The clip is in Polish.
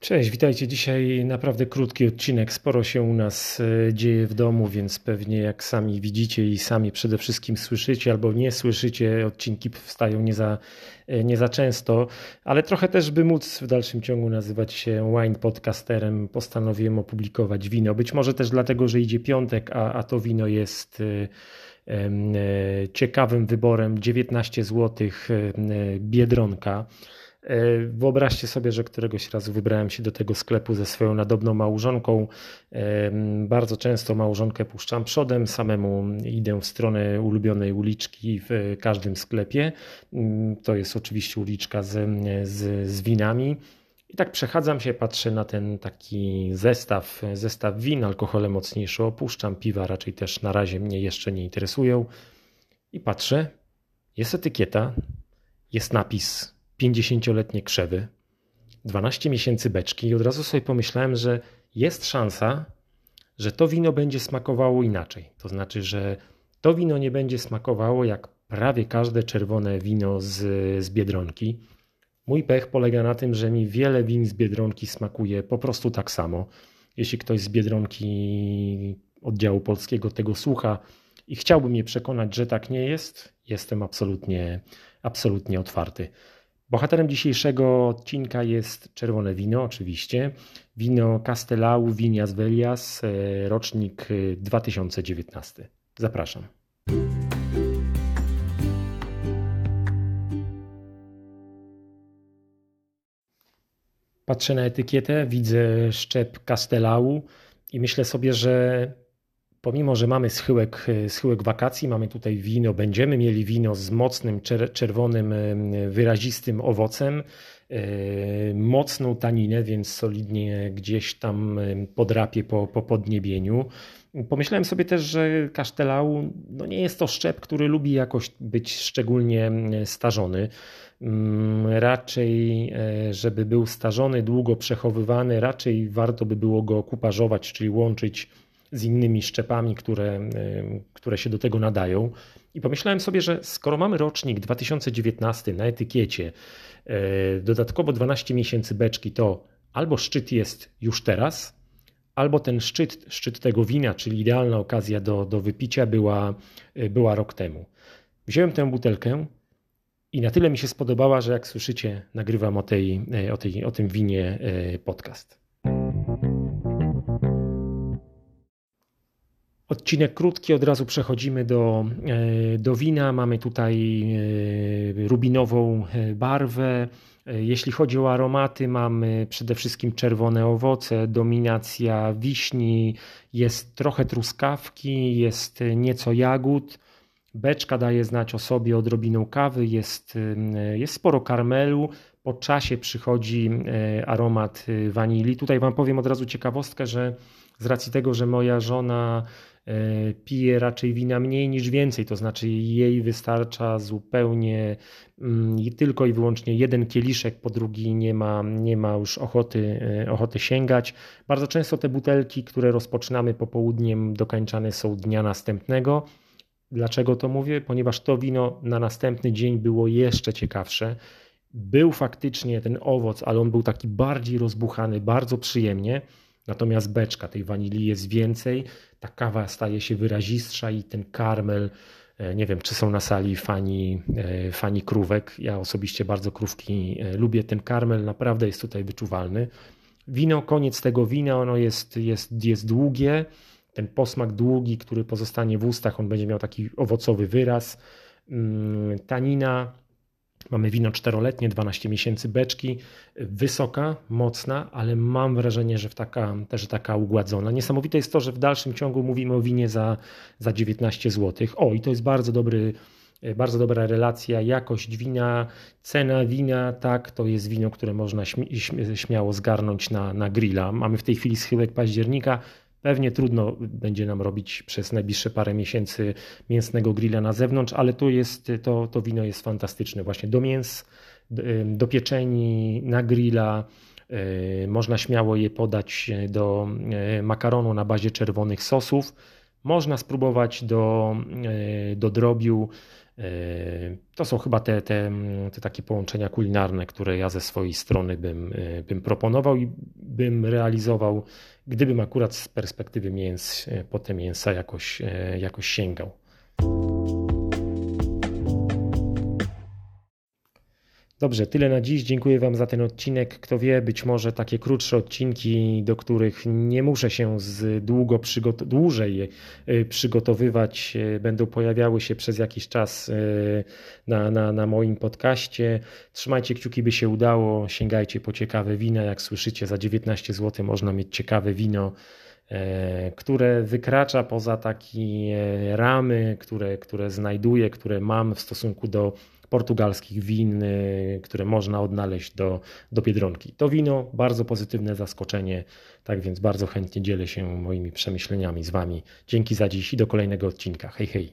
Cześć, witajcie. Dzisiaj naprawdę krótki odcinek. Sporo się u nas e, dzieje w domu, więc pewnie jak sami widzicie i sami przede wszystkim słyszycie albo nie słyszycie, odcinki powstają nie za, e, nie za często, ale trochę też, by móc w dalszym ciągu nazywać się wine podcasterem, postanowiłem opublikować wino. Być może też dlatego, że idzie piątek, a, a to wino jest e, ciekawym wyborem 19 zł Biedronka. E, wyobraźcie sobie, że któregoś razu wybrałem się do tego sklepu ze swoją nadobną małżonką. E, bardzo często małżonkę puszczam przodem, samemu idę w stronę ulubionej uliczki w każdym sklepie. Mm, to jest oczywiście uliczka z, z, z winami. I tak przechadzam się, patrzę na ten taki zestaw, zestaw win, alkohole mocniejsze opuszczam, piwa raczej też na razie mnie jeszcze nie interesują. I patrzę, jest etykieta, jest napis 50-letnie krzewy, 12 miesięcy beczki i od razu sobie pomyślałem, że jest szansa, że to wino będzie smakowało inaczej. To znaczy, że to wino nie będzie smakowało jak prawie każde czerwone wino z, z biedronki. Mój pech polega na tym, że mi wiele win z biedronki smakuje po prostu tak samo. Jeśli ktoś z biedronki oddziału polskiego tego słucha i chciałby mnie przekonać, że tak nie jest, jestem absolutnie, absolutnie otwarty. Bohaterem dzisiejszego odcinka jest czerwone wino, oczywiście. Wino Castellau Vinias Velias, e, rocznik 2019. E, Zapraszam. Patrzę na etykietę, widzę szczep Castellau i myślę sobie, że pomimo, że mamy schyłek, e, schyłek wakacji, mamy tutaj wino, będziemy mieli wino z mocnym, czerwonym, e, wyrazistym owocem, e, mocną taninę, więc solidnie gdzieś tam podrapie po, po podniebieniu. Pomyślałem sobie też, że kasztelau no nie jest to szczep, który lubi jakoś być szczególnie starzony. Mm, raczej, żeby był starzony, długo przechowywany, raczej warto by było go kuparzować, czyli łączyć z innymi szczepami, które, które się do tego nadają. I pomyślałem sobie, że skoro mamy rocznik 2019 na etykiecie, e, dodatkowo 12 miesięcy beczki, to albo szczyt jest już teraz, albo ten szczyt, szczyt tego wina, czyli idealna okazja do, do wypicia, była, e, była rok temu. Wziąłem tę butelkę i na tyle mi się spodobała, że jak słyszycie, nagrywam o, tej, e, o, tej, o tym winie podcast. Odcinek krótki, od razu przechodzimy do, e, do wina. Mamy tutaj e, rubinową e, barwę. Jeśli chodzi o aromaty, mamy przede wszystkim czerwone owoce, dominacja wiśni, jest trochę truskawki, jest nieco jagód. Beczka daje znać o sobie odrobiną kawy, jest, jest sporo karmelu. Po czasie przychodzi aromat wanilii. Tutaj Wam powiem od razu ciekawostkę, że z racji tego, że moja żona pije raczej wina mniej niż więcej, to znaczy jej wystarcza zupełnie mm, tylko i wyłącznie jeden kieliszek, po drugi nie ma, nie ma już ochoty, e, ochoty sięgać. Bardzo często te butelki, które rozpoczynamy popołudniem, dokańczane są dnia następnego. Dlaczego to mówię? Ponieważ to wino na następny dzień było jeszcze ciekawsze. Był faktycznie ten owoc, ale on był taki bardziej rozbuchany, bardzo przyjemnie. Natomiast beczka tej wanilii jest więcej, ta kawa staje się wyrazistsza i ten karmel, e, nie wiem, czy są na sali fani, e, fani krówek. Ja osobiście bardzo krówki e, lubię. Ten karmel naprawdę jest tutaj wyczuwalny. Wino, koniec tego wina, ono jest, jest, jest długie. Ten posmak długi, który pozostanie w ustach, on będzie miał taki owocowy wyraz. Mm, tanina Mamy wino czteroletnie, 12 miesięcy beczki, wysoka, mocna, ale mam wrażenie, że w taka, też taka ugładzona. Niesamowite jest to, że w dalszym ciągu mówimy o winie za, za 19 zł. O, i to jest bardzo dobry, bardzo dobra relacja, jakość wina, cena wina, tak, to jest wino, które można śmiało zgarnąć na, na grilla. Mamy w tej chwili schyłek października, Pewnie trudno będzie nam robić przez najbliższe parę miesięcy mięsnego grilla na zewnątrz, ale to, jest, to, to wino jest fantastyczne. Właśnie do mięs, do pieczeni, na grilla. Można śmiało je podać do makaronu na bazie czerwonych sosów. Można spróbować do, do drobiu To są chyba te, te, te takie połączenia kulinarne, które ja ze swojej strony bym, bym proponował i bym realizował, gdybym akurat z perspektywy mięs po te mięsa jakoś, jakoś sięgał. Dobrze, tyle na dziś. Dziękuję Wam za ten odcinek. Kto wie, być może takie krótsze odcinki, do których nie muszę się z długo przygot- dłużej e, przygotowywać, e, będą pojawiały się przez jakiś czas e, na, na, na moim podcaście. Trzymajcie kciuki, by się udało. Sięgajcie po ciekawe wina. Jak słyszycie, za 19 zł można mieć ciekawe wino które wykracza poza takie ramy, które, które znajduję, które mam w stosunku do portugalskich win, y, które można odnaleźć do, do Biedronki. To wino, bardzo pozytywne zaskoczenie, tak więc bardzo chętnie dzielę się moimi przemyśleniami z Wami. Dzięki za dziś i do kolejnego odcinka. Hej, hej.